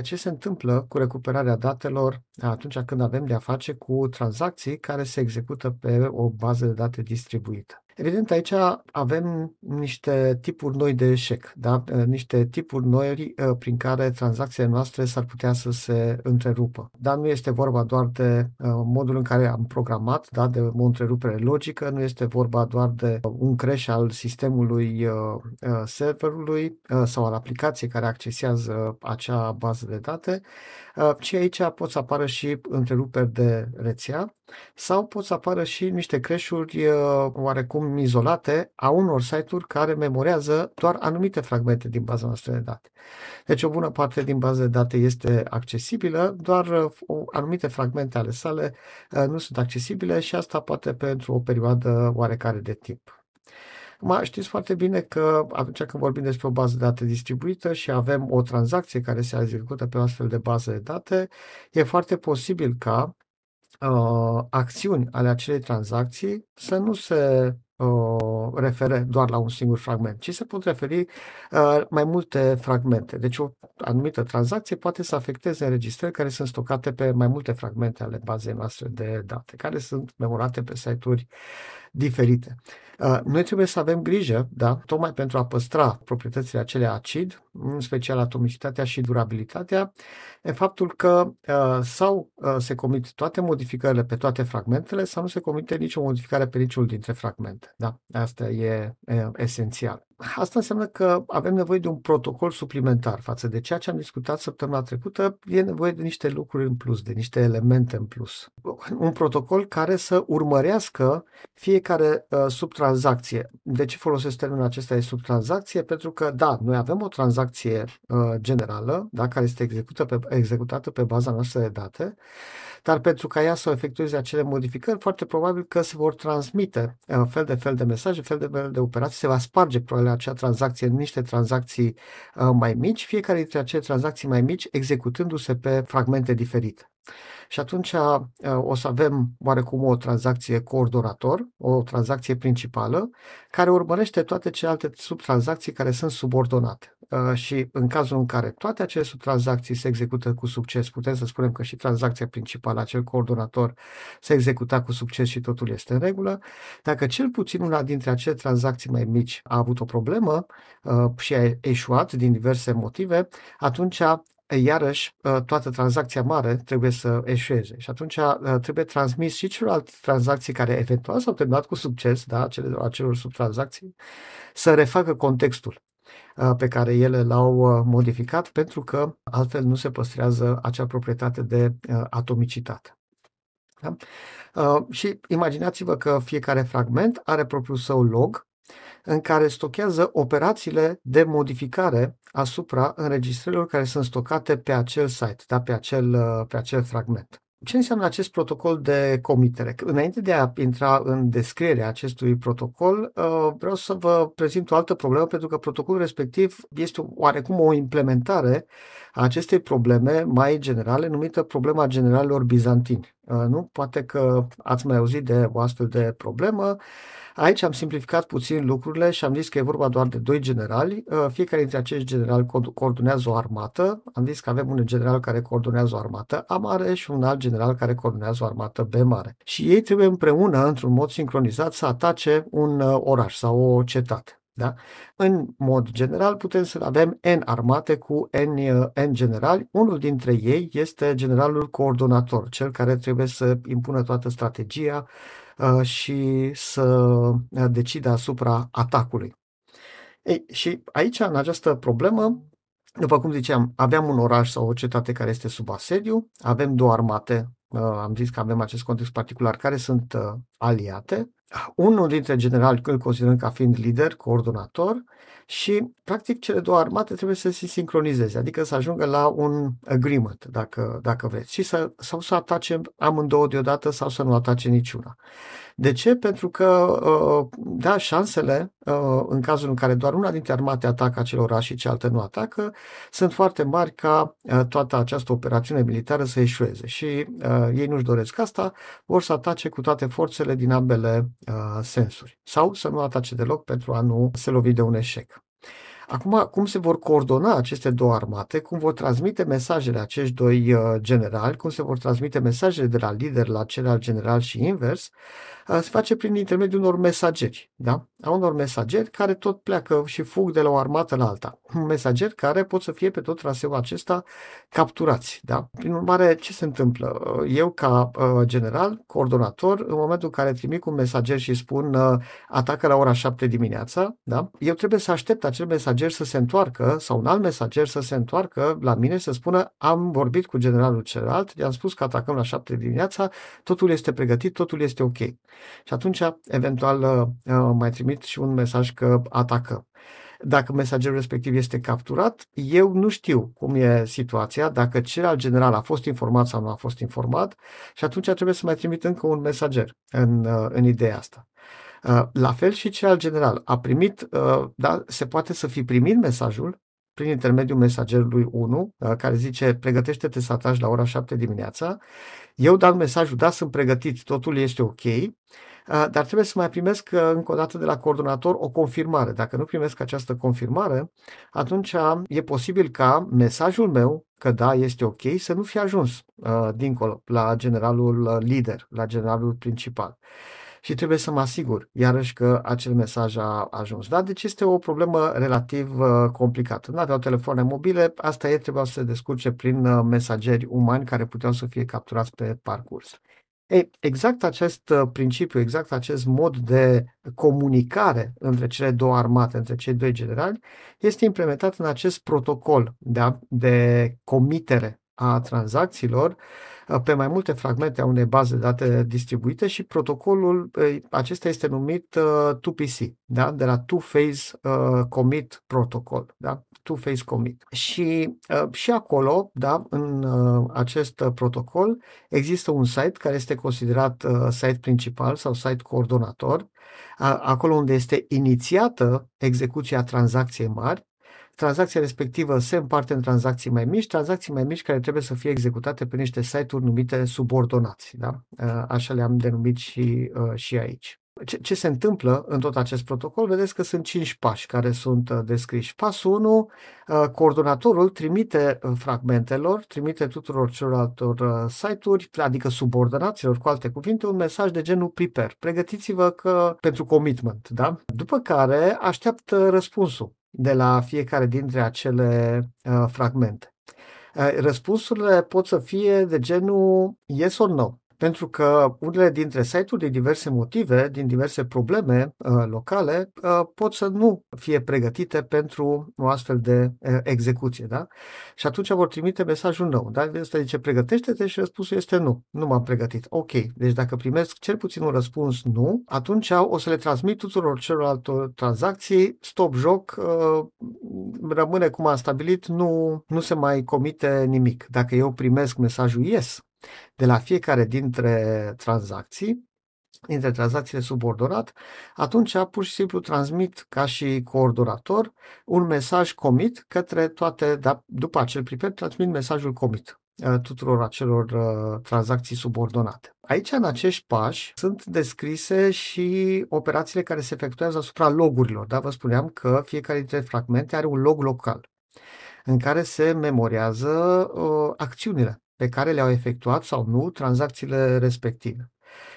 Ce se întâmplă cu recuperarea datelor atunci când avem de a face cu tranzacții care se execută pe o bază de date distribuită. Evident, aici avem niște tipuri noi de eșec, da? niște tipuri noi uh, prin care tranzacțiile noastre s-ar putea să se întrerupă. Dar nu este vorba doar de uh, modul în care am programat, da? de o întrerupere logică, nu este vorba doar de un crash al sistemului uh, serverului sau al aplicației care accesează acea bază de date, ci aici pot să apară și întreruperi de rețea sau pot să apară și niște creșuri oarecum izolate a unor site-uri care memorează doar anumite fragmente din baza noastră de date. Deci o bună parte din baza de date este accesibilă, doar anumite fragmente ale sale nu sunt accesibile și asta poate pentru o perioadă oarecare de timp. Acum știți foarte bine că atunci când vorbim despre o bază de date distribuită și avem o tranzacție care se execută pe o astfel de bază de date, e foarte posibil ca uh, acțiuni ale acelei tranzacții să nu se uh, refere doar la un singur fragment, ci se pot referi uh, mai multe fragmente. Deci o anumită tranzacție poate să afecteze înregistrări care sunt stocate pe mai multe fragmente ale bazei noastre de date, care sunt memorate pe site-uri diferite. Uh, noi trebuie să avem grijă, da, tocmai pentru a păstra proprietățile acelea acid, în special atomicitatea și durabilitatea, e faptul că uh, sau uh, se comit toate modificările pe toate fragmentele sau nu se comite nicio modificare pe niciunul dintre fragmente. Da, asta e, e esențial. Asta înseamnă că avem nevoie de un protocol suplimentar față de ceea ce am discutat săptămâna trecută. E nevoie de niște lucruri în plus, de niște elemente în plus. Un protocol care să urmărească fiecare uh, subtranzacție. De ce folosesc termenul acesta de subtranzacție? Pentru că, da, noi avem o tranzacție uh, generală, da, care este execută pe, executată pe baza noastră de date, dar pentru ca ea să efectueze acele modificări, foarte probabil că se vor transmite uh, fel de fel de mesaje, fel de fel de operații, se va sparge probabil acea tranzacție în niște tranzacții uh, mai mici, fiecare dintre acele tranzacții mai mici executându-se pe fragmente diferite. Și atunci uh, o să avem oarecum o tranzacție coordonator, o tranzacție principală, care urmărește toate celelalte subtranzacții care sunt subordonate. Uh, și în cazul în care toate acele subtranzacții se execută cu succes, putem să spunem că și tranzacția principală, acel coordonator, se executa cu succes și totul este în regulă. Dacă cel puțin una dintre acele tranzacții mai mici a avut o problemă uh, și a eșuat din diverse motive, atunci iarăși toată tranzacția mare trebuie să eșueze și atunci trebuie transmis și celelalte tranzacții care eventual s-au terminat cu succes, da, acele, acelor subtranzacții, să refacă contextul pe care ele l-au modificat, pentru că altfel nu se păstrează acea proprietate de atomicitate. Da? și imaginați-vă că fiecare fragment are propriul său log, în care stochează operațiile de modificare asupra înregistrărilor care sunt stocate pe acel site, da, pe, acel, pe acel fragment. Ce înseamnă acest protocol de comitere? Înainte de a intra în descrierea acestui protocol, uh, vreau să vă prezint o altă problemă, pentru că protocolul respectiv este oarecum o implementare a acestei probleme mai generale, numită problema generalilor bizantini. Uh, nu? Poate că ați mai auzit de o astfel de problemă. Aici am simplificat puțin lucrurile și am zis că e vorba doar de doi generali. Uh, fiecare dintre acești generali coordonează o armată. Am zis că avem un general care coordonează o armată A mare și un alt general care coordonează o armată B mare. Și ei trebuie împreună, într-un mod sincronizat, să atace un uh, oraș sau o cetate. Da? În mod general putem să avem N armate cu N, uh, N generali. Unul dintre ei este generalul coordonator, cel care trebuie să impună toată strategia, Uh, și să uh, decidă asupra atacului. Ei, și aici, în această problemă, după cum ziceam, aveam un oraș sau o cetate care este sub asediu, avem două armate, uh, am zis că avem acest context particular, care sunt aliate. Unul dintre generali îl considerăm ca fiind lider, coordonator și, practic, cele două armate trebuie să se sincronizeze, adică să ajungă la un agreement, dacă, dacă vreți, și să, sau să atace amândouă deodată sau să nu atace niciuna. De ce? Pentru că, uh, da, șansele, uh, în cazul în care doar una dintre armate atacă acel oraș și cealaltă nu atacă, sunt foarte mari ca uh, toată această operațiune militară să eșueze. Și ei nu-și doresc asta, vor să atace cu toate forțele din ambele sensuri. Sau să nu atace deloc pentru a nu se lovi de un eșec. Acum, cum se vor coordona aceste două armate, cum vor transmite mesajele acești doi uh, generali, cum se vor transmite mesajele de la lider la celălalt general și invers, uh, se face prin intermediul unor mesageri, da? A unor mesageri care tot pleacă și fug de la o armată la alta. Mesageri care pot să fie pe tot traseul acesta capturați, da? Prin urmare, ce se întâmplă? Uh, eu, ca general, coordonator, în momentul în care trimit un mesager și spun atacă la ora 7 dimineața, da? Eu trebuie să aștept acel mesager mesager să se întoarcă sau un alt mesager să se întoarcă la mine să spună am vorbit cu generalul celălalt, i-am spus că atacăm la 7 dimineața, totul este pregătit, totul este ok. Și atunci, eventual, uh, uh, mai trimit și un mesaj că atacăm. Dacă mesagerul respectiv este capturat, eu nu știu cum e situația, dacă celălalt general a fost informat sau nu a fost informat și atunci trebuie să mai trimit încă un mesager în, uh, în ideea asta. Uh, la fel și cel general. A primit, uh, da, se poate să fi primit mesajul prin intermediul mesagerului 1, uh, care zice pregătește-te să ataci la ora 7 dimineața. Eu dau mesajul, da, sunt pregătit, totul este ok, dar trebuie să mai primesc încă o dată de la coordonator o confirmare. Dacă nu primesc această confirmare, atunci e posibil ca mesajul meu, că da, este ok, să nu fie ajuns dincolo, la generalul lider, la generalul principal și trebuie să mă asigur, iarăși, că acel mesaj a ajuns. Da? Deci este o problemă relativ uh, complicată. Nu aveau telefoane mobile, asta e, trebuiau să se descurce prin uh, mesageri umani care puteau să fie capturați pe parcurs. Ei, exact acest uh, principiu, exact acest mod de comunicare între cele două armate, între cei doi generali, este implementat în acest protocol de, de comitere a tranzacțiilor pe mai multe fragmente a unei baze de date distribuite și protocolul acesta este numit 2PC, uh, da? de la Two-Phase uh, Commit Protocol. Da? Two-Phase Commit. Și, uh, și acolo, da, în acest protocol, există un site care este considerat site principal sau site coordonator, acolo unde este inițiată execuția tranzacției mari tranzacția respectivă se împarte în tranzacții mai mici, tranzacții mai mici care trebuie să fie executate pe niște site-uri numite subordonați. Da? Uh, așa le-am denumit și, uh, și aici. Ce, ce se întâmplă în tot acest protocol? Vedeți că sunt cinci pași care sunt uh, descriși. Pasul 1, coordonatorul trimite fragmentelor, trimite tuturor celorlaltor site-uri, adică subordonaților, cu alte cuvinte, un mesaj de genul prepare. Pregătiți-vă că pentru commitment, da? După care așteaptă răspunsul de la fiecare dintre acele uh, fragmente. Uh, răspunsurile pot să fie de genul yes or no pentru că unele dintre site-uri, din diverse motive, din diverse probleme uh, locale, uh, pot să nu fie pregătite pentru o astfel de uh, execuție. Da? Și atunci vor trimite mesajul nou. Da? Asta zice, pregătește-te și răspunsul este nu. Nu m-am pregătit. Ok. Deci dacă primesc cel puțin un răspuns nu, atunci o să le transmit tuturor celorlalte tranzacții, stop joc, uh, rămâne cum am stabilit, nu, nu se mai comite nimic. Dacă eu primesc mesajul yes, de la fiecare dintre tranzacții, dintre tranzacțiile subordonat, atunci pur și simplu transmit ca și coordonator un mesaj commit către toate, dar după acel prepare, transmit mesajul commit uh, tuturor acelor uh, tranzacții subordonate. Aici, în acești pași, sunt descrise și operațiile care se efectuează asupra logurilor. Da? Vă spuneam că fiecare dintre fragmente are un log local în care se memorează uh, acțiunile pe care le-au efectuat sau nu tranzacțiile respective.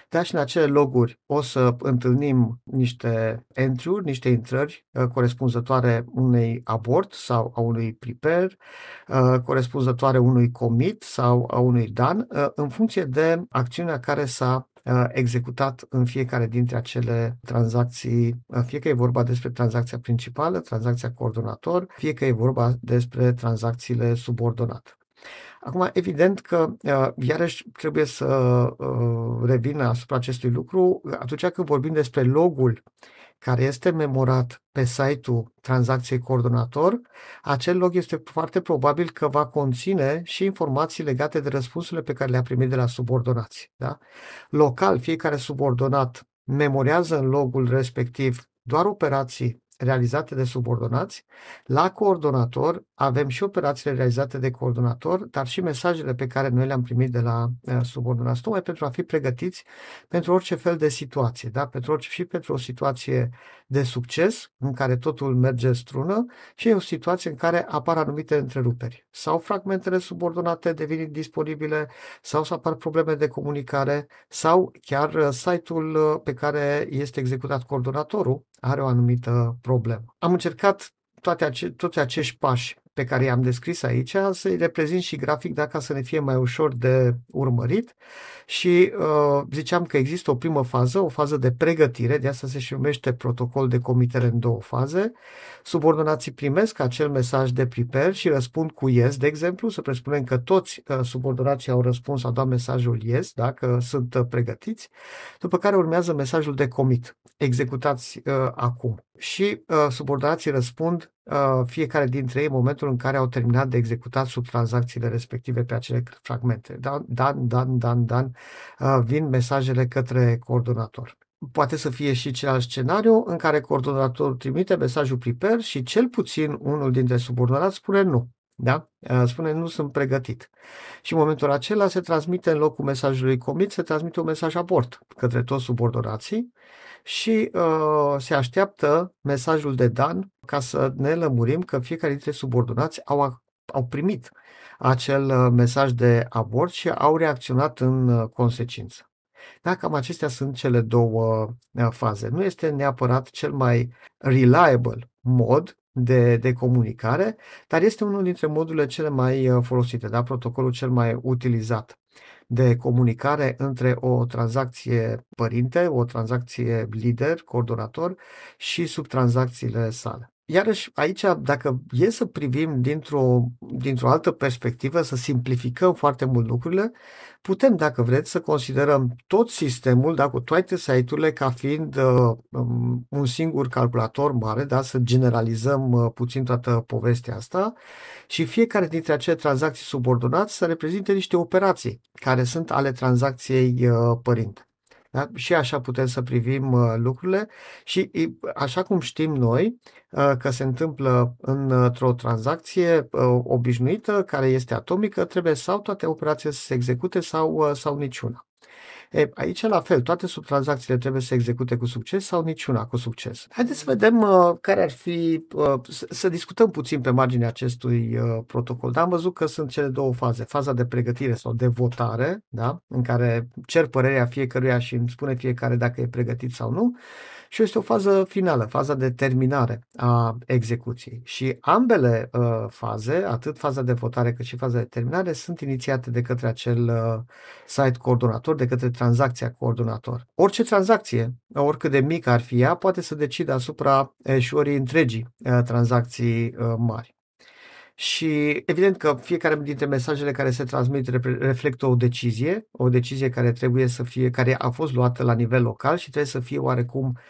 Da, și în acele loguri o să întâlnim niște entry-uri, niște intrări uh, corespunzătoare unei abort sau a unui prepare, uh, corespunzătoare unui commit sau a unui done, uh, în funcție de acțiunea care s-a executat în fiecare dintre acele tranzacții, fie că e vorba despre tranzacția principală, tranzacția coordonator, fie că e vorba despre tranzacțiile subordonate. Acum, evident că, uh, iarăși, trebuie să uh, revin asupra acestui lucru atunci când vorbim despre logul care este memorat pe site-ul tranzacției coordonator, acel log este foarte probabil că va conține și informații legate de răspunsurile pe care le-a primit de la subordonați. Da? Local, fiecare subordonat memorează în logul respectiv doar operații realizate de subordonați. La coordonator avem și operațiile realizate de coordonator, dar și mesajele pe care noi le-am primit de la uh, subordonați, tocmai pentru a fi pregătiți pentru orice fel de situație, da? pentru orice, și pentru o situație de succes în care totul merge strună și e o situație în care apar anumite întreruperi. Sau fragmentele subordonate devin disponibile, sau să apar probleme de comunicare, sau chiar uh, site-ul uh, pe care este executat coordonatorul are o anumită problemă. Am încercat toate ace- toți acești pași pe care i-am descris aici, să-i reprezint și grafic, dacă să ne fie mai ușor de urmărit. Și uh, ziceam că există o primă fază, o fază de pregătire, de asta se și numește protocol de comitere în două faze. Subordonații primesc acel mesaj de prepare și răspund cu yes, de exemplu, să presupunem că toți uh, subordonații au răspuns, au dat mesajul yes, dacă sunt uh, pregătiți, după care urmează mesajul de commit, executați uh, acum. Și uh, subordonații răspund uh, fiecare dintre ei în momentul în care au terminat de executat sub tranzacțiile respective pe acele fragmente. Dan, dan, dan, dan, dan, uh, vin mesajele către coordonator. Poate să fie și celălalt scenariu în care coordonatorul trimite mesajul prepare și cel puțin unul dintre subordonați spune nu. Da? Uh, spune nu sunt pregătit. Și în momentul acela se transmite în locul mesajului commit, se transmite un mesaj abort către toți subordonații și uh, se așteaptă mesajul de Dan ca să ne lămurim că fiecare dintre subordonați au, au primit acel uh, mesaj de abort și au reacționat în uh, consecință. Da, cam acestea sunt cele două uh, faze. Nu este neapărat cel mai reliable mod de, de comunicare, dar este unul dintre modurile cele mai folosite, da? protocolul cel mai utilizat de comunicare între o tranzacție părinte, o tranzacție lider, coordonator și subtranzacțiile sale. Iarăși, aici, dacă e să privim dintr-o, dintr-o altă perspectivă, să simplificăm foarte mult lucrurile, putem, dacă vreți, să considerăm tot sistemul, da, cu toate site-urile, ca fiind uh, um, un singur calculator mare, da, să generalizăm uh, puțin toată povestea asta și fiecare dintre acele tranzacții subordonate să reprezinte niște operații care sunt ale tranzacției uh, părinte. Da? Și așa putem să privim uh, lucrurile și așa cum știm noi uh, că se întâmplă într-o tranzacție uh, obișnuită care este atomică, trebuie sau toate operațiile să se execute sau, sau niciuna. E, aici, la fel, toate subtranzacțiile trebuie să se execute cu succes sau niciuna cu succes. Haideți să vedem uh, care ar fi, uh, să, să discutăm puțin pe marginea acestui uh, protocol. Da, am văzut că sunt cele două faze, faza de pregătire sau de votare, da, în care cer părerea fiecăruia și îmi spune fiecare dacă e pregătit sau nu, și este o fază finală, faza de terminare a execuției. Și ambele uh, faze, atât faza de votare cât și faza de terminare, sunt inițiate de către acel uh, site coordonator, de către tranzacția coordonator. Orice tranzacție, oricât de mică ar fi ea, poate să decide asupra eșuării întregii uh, tranzacții uh, mari. Și evident că fiecare dintre mesajele care se transmit reflectă o decizie, o decizie care trebuie să fie, care a fost luată la nivel local și trebuie să fie oarecum uh,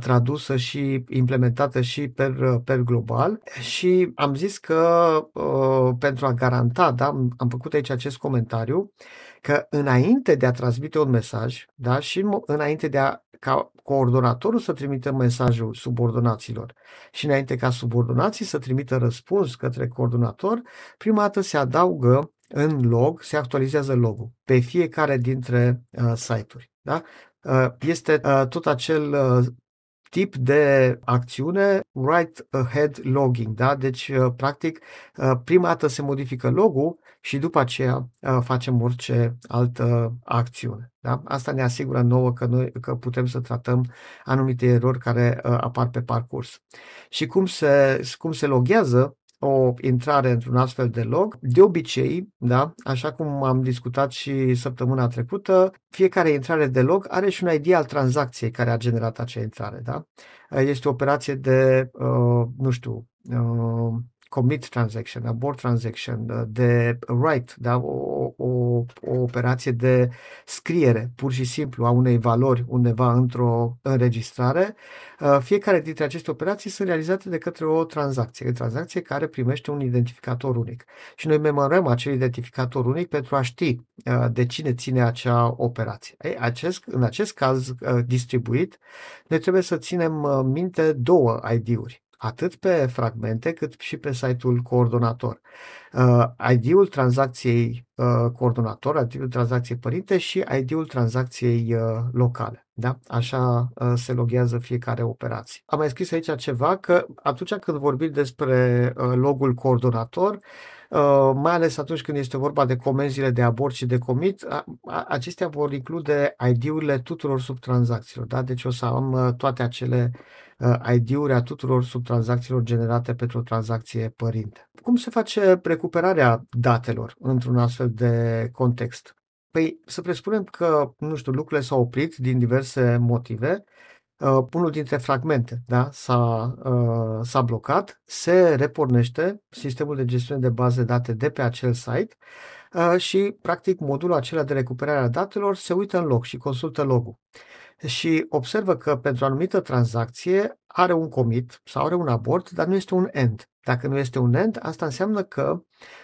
tradusă și implementată și per, per global. Și am zis că uh, pentru a garanta, da, am făcut aici acest comentariu, că înainte de a transmite un mesaj, da, și înainte de a ca coordonatorul să trimită mesajul subordonaților și înainte ca subordonații să trimită răspuns către coordonator, prima dată se adaugă în log, se actualizează logul pe fiecare dintre uh, site-uri. Da? Uh, este uh, tot acel uh, tip de acțiune right ahead logging, da? Deci, uh, practic, uh, prima dată se modifică logul și după aceea uh, facem orice altă acțiune. Da? Asta ne asigură nouă că, noi, că putem să tratăm anumite erori care apar pe parcurs. Și cum se, cum se loghează o intrare într-un astfel de log, de obicei, da, așa cum am discutat și săptămâna trecută, fiecare intrare de log are și un ID al tranzacției care a generat acea intrare. Da? Este o operație de, uh, nu știu, uh, commit transaction, abort transaction, de write, da? o, o, o operație de scriere, pur și simplu, a unei valori undeva într-o înregistrare, fiecare dintre aceste operații sunt realizate de către o tranzacție, o tranzacție care primește un identificator unic. Și noi memorăm acel identificator unic pentru a ști de cine ține acea operație. Ei, acest, în acest caz distribuit, noi trebuie să ținem minte două ID-uri atât pe fragmente cât și pe site-ul coordonator. Uh, ID-ul tranzacției uh, coordonator, ID-ul tranzacției părinte și ID-ul tranzacției uh, locale. Da? Așa uh, se loghează fiecare operație. Am mai scris aici ceva că atunci când vorbim despre uh, logul coordonator, Uh, mai ales atunci când este vorba de comenzile de abort și de commit, acestea vor include ID-urile tuturor subtranzacțiilor. Da? Deci o să am uh, toate acele uh, ID-uri a tuturor subtranzacțiilor generate pentru o tranzacție părinte. Cum se face recuperarea datelor într-un astfel de context? Păi să presupunem că, nu știu, lucrurile s-au oprit din diverse motive uh, unul dintre fragmente da, s-a, uh, s-a blocat, se repornește sistemul de gestiune de baze de date de pe acel site uh, și, practic, modulul acela de recuperare a datelor se uită în log și consultă logul. Și observă că pentru o anumită tranzacție are un commit sau are un abort, dar nu este un end. Dacă nu este un end, asta înseamnă că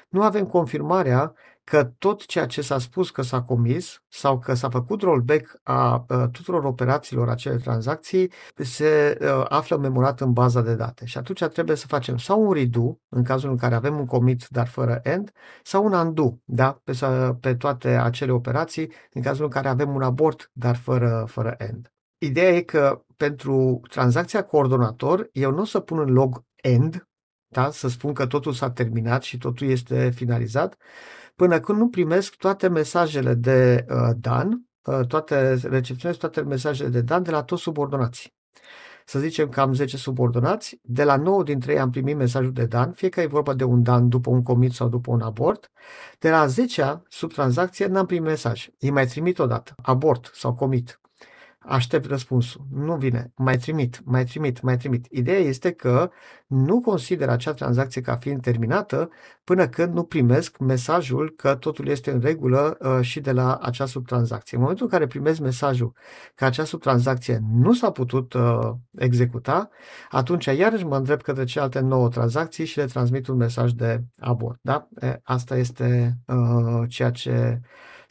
nu avem confirmarea că tot ceea ce s-a spus că s-a comis sau că s-a făcut rollback a, a tuturor operațiilor acelei tranzacții se a, află memorat în baza de date. Și atunci trebuie să facem sau un redo, în cazul în care avem un commit dar fără end, sau un undo, da? pe, pe toate acele operații, în cazul în care avem un abort dar fără, fără end. Ideea e că pentru tranzacția coordonator, eu nu o să pun în log end, da? să spun că totul s-a terminat și totul este finalizat, până când nu primesc toate mesajele de uh, Dan, uh, toate recepționez toate mesajele de Dan de la toți subordonații. Să zicem că am 10 subordonați, de la 9 dintre ei am primit mesajul de Dan, fie că e vorba de un Dan după un commit sau după un abort, de la 10 sub tranzacție n-am primit mesaj. Îi mai trimit o dată, abort sau commit aștept răspunsul. Nu vine. Mai trimit, mai trimit, mai trimit. Ideea este că nu consider acea tranzacție ca fiind terminată până când nu primesc mesajul că totul este în regulă uh, și de la acea subtranzacție. În momentul în care primesc mesajul că acea subtranzacție nu s-a putut uh, executa, atunci iarăși mă îndrept către celelalte nouă tranzacții și le transmit un mesaj de abort. Da? E, asta este uh, ceea ce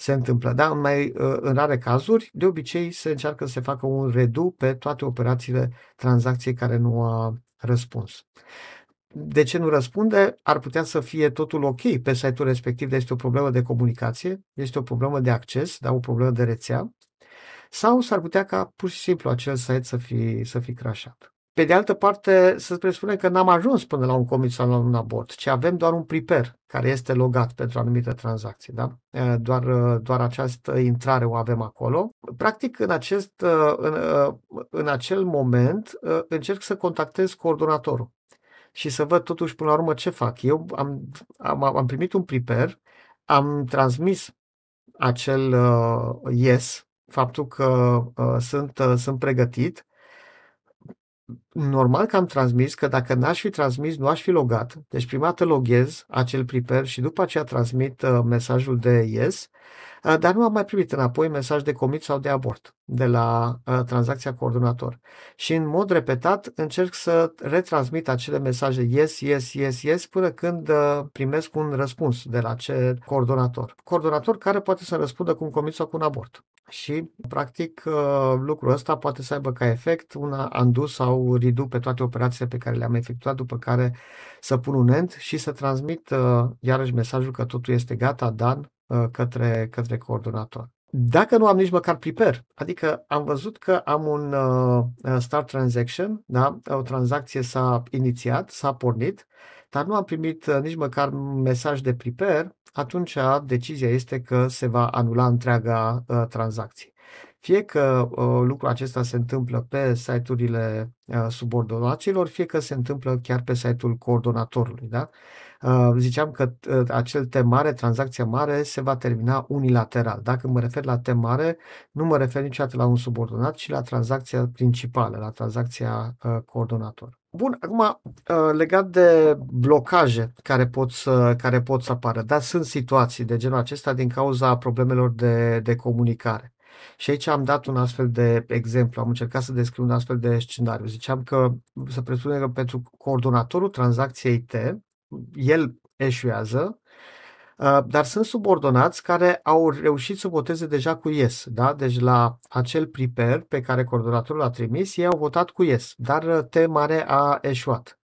se întâmplă. Da, în, mai, uh, în rare cazuri, de obicei se încearcă să se facă un redu pe toate operațiile tranzacției care nu a răspuns. De ce nu răspunde? Ar putea să fie totul ok pe site-ul respectiv, dar este o problemă de comunicație, este o problemă de acces, da, o problemă de rețea, sau s-ar putea ca pur și simplu acel site să fi, să fi crashat. Pe de altă parte, să presupunem că n-am ajuns până la un commit sau la un abort, ci avem doar un prepare care este logat pentru anumite tranzacții. Da? Doar, doar această intrare o avem acolo. Practic, în, acest, în, în acel moment, încerc să contactez coordonatorul și să văd totuși până la urmă ce fac. Eu am, am, am primit un prepare, am transmis acel uh, yes, faptul că uh, sunt, uh, sunt pregătit normal că am transmis, că dacă n-aș fi transmis, nu aș fi logat. Deci prima dată loghez acel prepare și după aceea transmit uh, mesajul de yes, uh, dar nu am mai primit înapoi mesaj de commit sau de abort de la uh, tranzacția coordonator. Și în mod repetat încerc să retransmit acele mesaje yes, yes, yes, yes până când uh, primesc un răspuns de la acel coordonator. Coordonator care poate să răspundă cu un commit sau cu un abort. Și, practic, uh, lucrul ăsta poate să aibă ca efect una undo sau redo pe toate operațiile pe care le-am efectuat, după care să pun un end și să transmit uh, iarăși mesajul că totul este gata, dan, uh, către, către coordonator. Dacă nu am nici măcar prepare, adică am văzut că am un uh, start transaction, da? o tranzacție s-a inițiat, s-a pornit, dar nu am primit uh, nici măcar mesaj de prepare, atunci decizia este că se va anula întreaga uh, tranzacție. Fie că uh, lucrul acesta se întâmplă pe site-urile uh, subordonaților, fie că se întâmplă chiar pe site-ul coordonatorului. Da? Uh, ziceam că uh, acel T mare, tranzacția mare, se va termina unilateral. Dacă mă refer la T mare, nu mă refer niciodată la un subordonat, ci la tranzacția principală, la tranzacția uh, coordonator. Bun, acum uh, legat de blocaje care pot să, care pot să apară, dar sunt situații de genul acesta din cauza problemelor de, de comunicare. Și aici am dat un astfel de exemplu, am încercat să descriu un astfel de scenariu. Ziceam că să presupunem că pentru coordonatorul tranzacției T, el eșuează, uh, dar sunt subordonați care au reușit să voteze deja cu yes. Da? Deci la acel prepare pe care coordonatorul l-a trimis, ei au votat cu yes, dar uh, T mare a eșuat.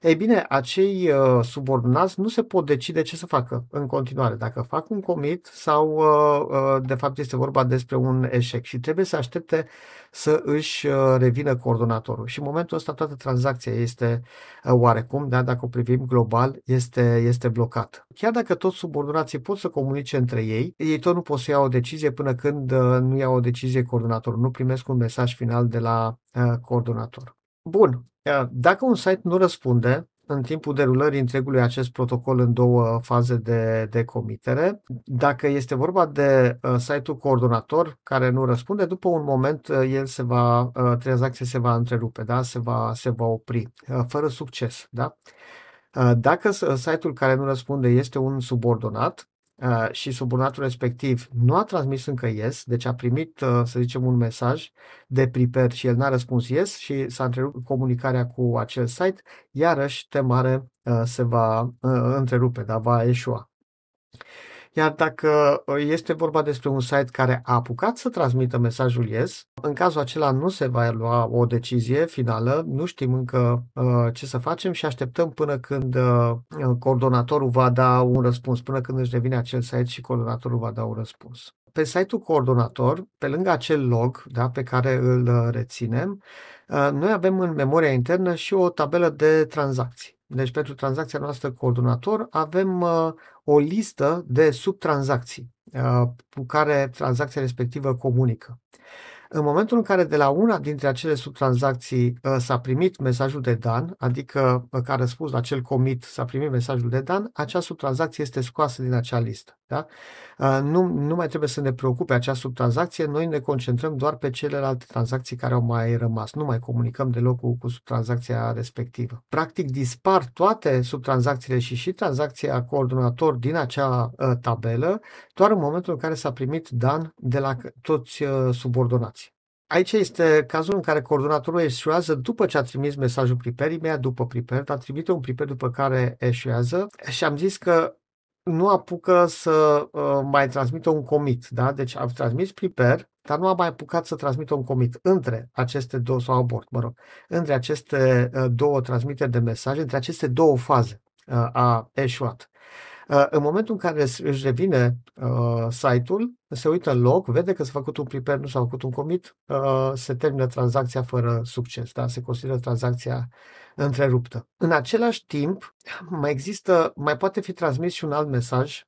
Ei bine, acei uh, subordonați nu se pot decide ce să facă în continuare, dacă fac un commit sau uh, uh, de fapt este vorba despre un eșec și trebuie să aștepte să își uh, revină coordonatorul. Și în momentul ăsta toată tranzacția este uh, oarecum, da, dacă o privim global, este, este blocată. Chiar dacă toți subordonații pot să comunice între ei, ei tot nu pot să iau o decizie până când uh, nu iau o decizie coordonatorul, nu primesc un mesaj final de la uh, coordonator. Bun, dacă un site nu răspunde în timpul derulării întregului acest protocol în două faze de, de comitere, dacă este vorba de uh, site-ul coordonator care nu răspunde, după un moment uh, el se va, uh, tranzacția se va întrerupe, da? se, va, se va opri, uh, fără succes. Da? Uh, dacă site-ul care nu răspunde este un subordonat, Uh, și subordonatul respectiv nu a transmis încă yes, deci a primit, uh, să zicem, un mesaj de prepare și el n-a răspuns yes și s-a întrerupt comunicarea cu acel site, iarăși temare uh, se va întrerupe, dar va eșua. Iar dacă uh, este vorba despre un site care a apucat să transmită mesajul yes, în cazul acela nu se va lua o decizie finală, nu știm încă uh, ce să facem și așteptăm până când uh, coordonatorul va da un răspuns, până când își revine acel site și coordonatorul va da un răspuns pe site-ul coordonator, pe lângă acel log da, pe care îl reținem, noi avem în memoria internă și o tabelă de tranzacții. Deci pentru tranzacția noastră coordonator avem uh, o listă de subtranzacții uh, cu care tranzacția respectivă comunică. În momentul în care de la una dintre acele subtranzacții uh, s-a primit mesajul de dan, adică uh, ca răspuns la acel commit s-a primit mesajul de dan, acea subtranzacție este scoasă din acea listă. Da? Uh, nu, nu mai trebuie să ne preocupe acea subtranzacție, noi ne concentrăm doar pe celelalte tranzacții care au mai rămas. Nu mai comunicăm deloc cu, cu subtranzacția respectivă. Practic dispar toate subtranzacțiile și și tranzacția coordonator din acea uh, tabelă doar în momentul în care s-a primit dan de la toți uh, subordonații. Aici este cazul în care coordonatorul eșuează după ce a trimis mesajul prepare, imediat după prepare, dar trimite un prepare după care eșuează și am zis că nu apucă să uh, mai transmită un commit, da? Deci a transmis prepare, dar nu a mai apucat să transmită un commit între aceste două, sau abort, mă rog, între aceste uh, două transmiteri de mesaje, între aceste două faze uh, a eșuat. Uh, în momentul în care își revine uh, site-ul, se uită în log, vede că s-a făcut un prepare, nu s-a făcut un commit, uh, se termină tranzacția fără succes, da? se consideră tranzacția întreruptă. În același timp, mai există, mai poate fi transmis și un alt mesaj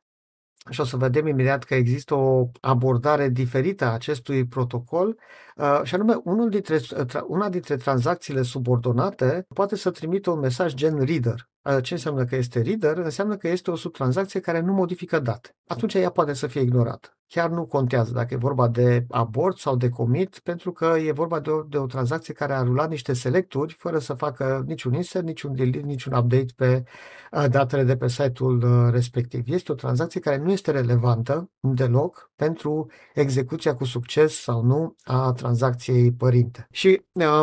și o să vedem imediat că există o abordare diferită a acestui protocol, uh, și anume unul dintre, una dintre tranzacțiile subordonate poate să trimită un mesaj gen reader. Ce înseamnă că este reader? Înseamnă că este o subtranzacție care nu modifică date. Atunci ea poate să fie ignorată. Chiar nu contează dacă e vorba de abort sau de commit, pentru că e vorba de o, de o tranzacție care a rulat niște selecturi fără să facă niciun insert, niciun delete, niciun update pe datele de pe site-ul respectiv. Este o tranzacție care nu este relevantă deloc pentru execuția cu succes sau nu a tranzacției părinte. Și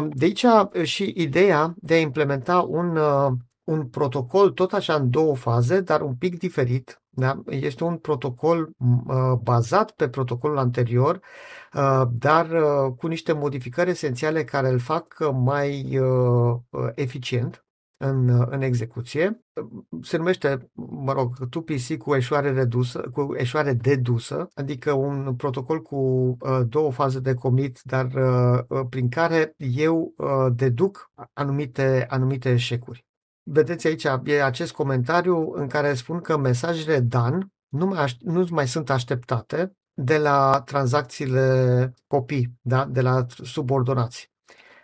de aici și ideea de a implementa un un protocol tot așa în două faze, dar un pic diferit. Da? Este un protocol uh, bazat pe protocolul anterior, uh, dar uh, cu niște modificări esențiale care îl fac mai uh, eficient în, în execuție. Se numește, mă rog, 2PC cu eșoare redusă, cu eșoare dedusă, adică un protocol cu uh, două faze de commit, dar uh, prin care eu uh, deduc anumite, anumite eșecuri. Vedeți aici, e acest comentariu în care spun că mesajele DAN nu mai, nu mai sunt așteptate de la tranzacțiile copii, da? de la subordonați.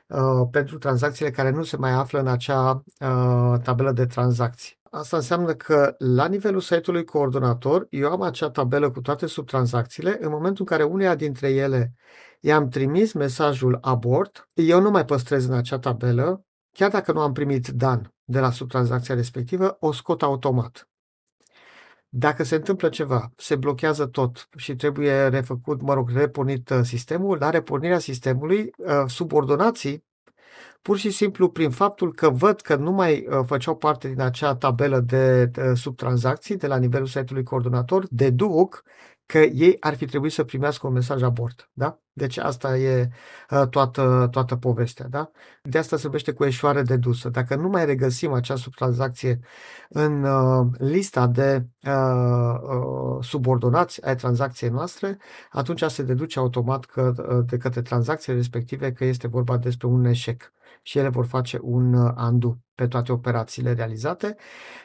Uh, pentru tranzacțiile care nu se mai află în acea uh, tabelă de tranzacții. Asta înseamnă că la nivelul site-ului coordonator, eu am acea tabelă cu toate subtranzacțiile. În momentul în care uneia dintre ele i-am trimis mesajul abort, eu nu mai păstrez în acea tabelă chiar dacă nu am primit dan de la subtranzacția respectivă, o scot automat. Dacă se întâmplă ceva, se blochează tot și trebuie refăcut, mă rog, repornit uh, sistemul, la repornirea sistemului, uh, subordonații, pur și simplu prin faptul că văd că nu mai uh, făceau parte din acea tabelă de subtranzacții de la nivelul site-ului coordonator, deduc că ei ar fi trebuit să primească un mesaj abort. Da? Deci asta e uh, toată, toată povestea. Da? De asta se numește cu eșoare dedusă. Dacă nu mai regăsim acea subtranzacție în uh, lista de uh, uh, subordonați ai tranzacției noastre, atunci se deduce automat că, uh, de către tranzacțiile respective că este vorba despre un eșec și ele vor face un uh, undo pe toate operațiile realizate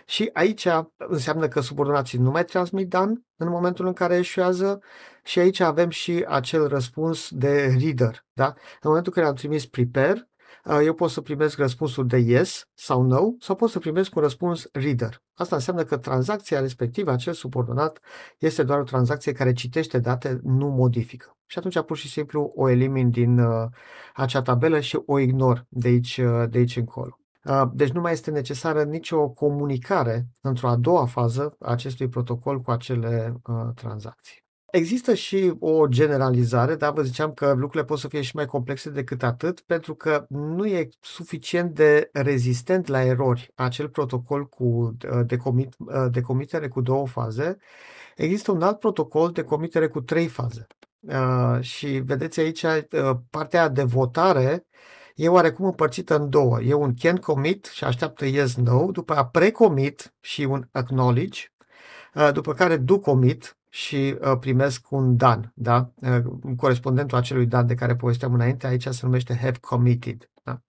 și aici înseamnă că subordonații nu mai transmit dan în momentul în care eșuează și aici avem și acel răspuns de reader. Da? În momentul în care am trimis prepare, uh, eu pot să primesc răspunsul de yes sau no sau pot să primesc un răspuns reader. Asta înseamnă că tranzacția respectivă, acel subordonat, este doar o tranzacție care citește date, nu modifică. Și atunci pur și simplu o elimin din uh, acea tabelă și o ignor de aici, uh, de aici încolo. Uh, deci nu mai este necesară nicio comunicare într-o a doua fază a acestui protocol cu acele uh, tranzacții. Există și o generalizare, dar vă ziceam că lucrurile pot să fie și mai complexe decât atât, pentru că nu e suficient de rezistent la erori acel protocol cu uh, de, comit, uh, de comitere cu două faze. Există un alt protocol de comitere cu trei faze. Uh, și vedeți aici partea de votare e oarecum împărțită în două. E un can commit și așteaptă yes, no, după a pre-commit și un acknowledge, după care do commit și uh, primesc un dan, da? Uh, corespondentul acelui dan de care povesteam înainte, aici se numește have committed. Da?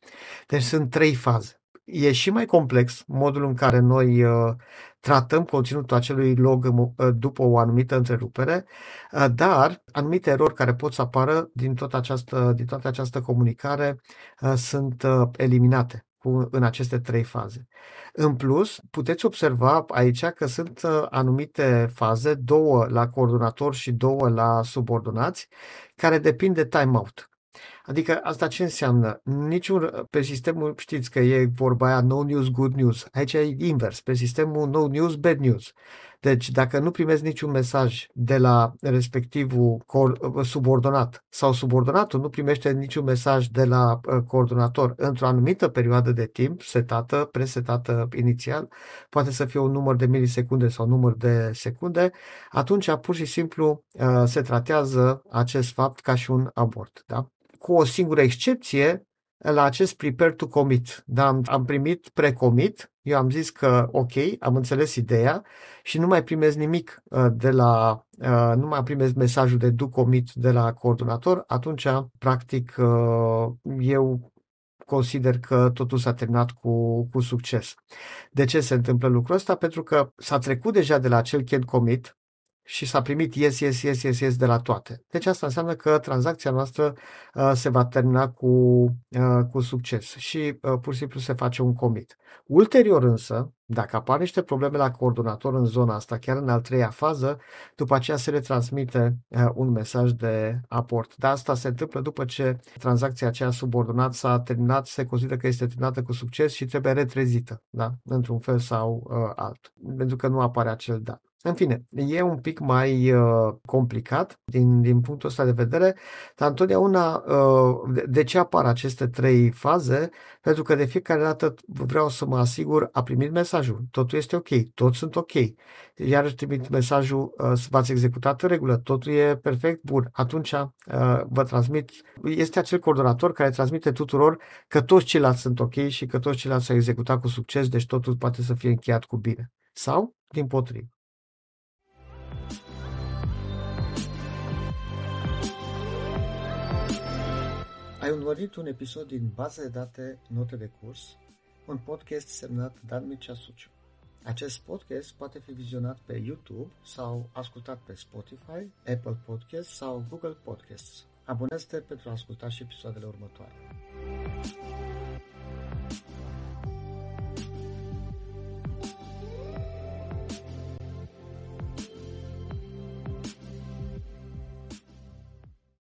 Deci sunt trei faze. E și mai complex modul în care noi uh, tratăm conținutul acelui log uh, după o anumită întrerupere, uh, dar anumite erori care pot să apară din, tot această, din toată această comunicare uh, sunt uh, eliminate cu, în aceste trei faze. În plus, puteți observa aici că sunt uh, anumite faze, două la coordonator și două la subordonați, care depind de timeout. Adică asta ce înseamnă? Niciun, pe sistemul, știți că e vorba aia no news, good news. Aici e invers, pe sistemul no news, bad news. Deci, dacă nu primezi niciun mesaj de la respectivul subordonat sau subordonatul nu primește niciun mesaj de la uh, coordonator într-o anumită perioadă de timp setată, presetată inițial, poate să fie un număr de milisecunde sau un număr de secunde, atunci pur și simplu uh, se tratează acest fapt ca și un abort. Da? Cu o singură excepție, la acest prepare to commit. Da, am, am primit pre-commit, eu am zis că ok, am înțeles ideea și nu mai primesc nimic uh, de la, uh, nu mai primesc mesajul de do commit de la coordonator, atunci, practic, uh, eu consider că totul s-a terminat cu, cu succes. De ce se întâmplă lucrul ăsta? Pentru că s-a trecut deja de la acel can commit, și s-a primit yes, yes, yes, yes, yes de la toate. Deci asta înseamnă că tranzacția noastră uh, se va termina cu, uh, cu succes și uh, pur și simplu se face un commit. Ulterior însă, dacă apar niște probleme la coordonator în zona asta, chiar în al treia fază, după aceea se le transmite uh, un mesaj de aport. Dar asta se întâmplă după ce tranzacția aceea subordonat s-a terminat, se consideră că este terminată cu succes și trebuie retrezită, da? într-un fel sau uh, alt, pentru că nu apare acel dat. În fine, e un pic mai uh, complicat din, din punctul ăsta de vedere, dar întotdeauna uh, de, de ce apar aceste trei faze? Pentru că de fiecare dată vreau să mă asigur, a primit mesajul, totul este ok, toți sunt ok. Iar trimit mesajul, uh, v-ați executat în regulă, totul e perfect, bun. Atunci uh, vă transmit, este acel coordonator care transmite tuturor că toți ceilalți sunt ok și că toți ceilalți s-au executat cu succes, deci totul poate să fie încheiat cu bine. Sau, din potrivă. Ai urmărit un episod din Baza de date Note de curs, un podcast semnat Dan Mircea Suciu. Acest podcast poate fi vizionat pe YouTube sau ascultat pe Spotify, Apple Podcasts sau Google Podcasts. Abonează-te pentru a asculta și episoadele următoare.